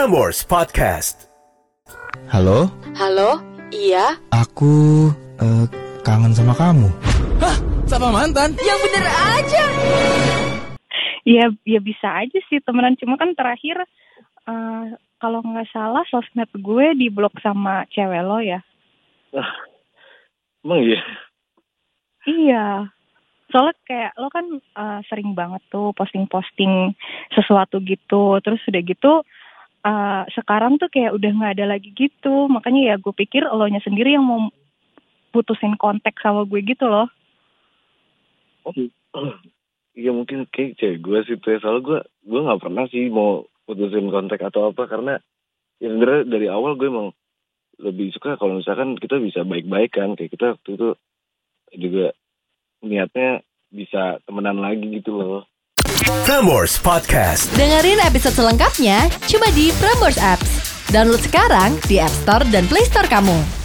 Prambors Podcast. Halo, Halo, iya, aku eh, kangen sama kamu. Sama mantan? yang bener aja. Ya, ya bisa aja sih temenan. Cuma kan terakhir eh, kalau nggak salah sosmed gue diblok sama cewek lo ya. Emang iya? Iya. Soalnya kayak lo kan eh, sering banget tuh posting-posting sesuatu gitu. Terus udah gitu eh, sekarang tuh kayak udah nggak ada lagi gitu. Makanya ya gue pikir lo nya sendiri yang mau putusin kontak sama gue gitu loh. Oh, iya mungkin kayak cewek gue sih tuh ya. Soalnya gue gue nggak pernah sih mau putusin kontak atau apa karena ya sebenarnya dari awal gue emang lebih suka kalau misalkan kita bisa baik-baik kan kayak kita waktu itu juga niatnya bisa temenan lagi gitu loh. Prambors Podcast. Dengerin episode selengkapnya cuma di Prambors Apps. Download sekarang di App Store dan Play Store kamu.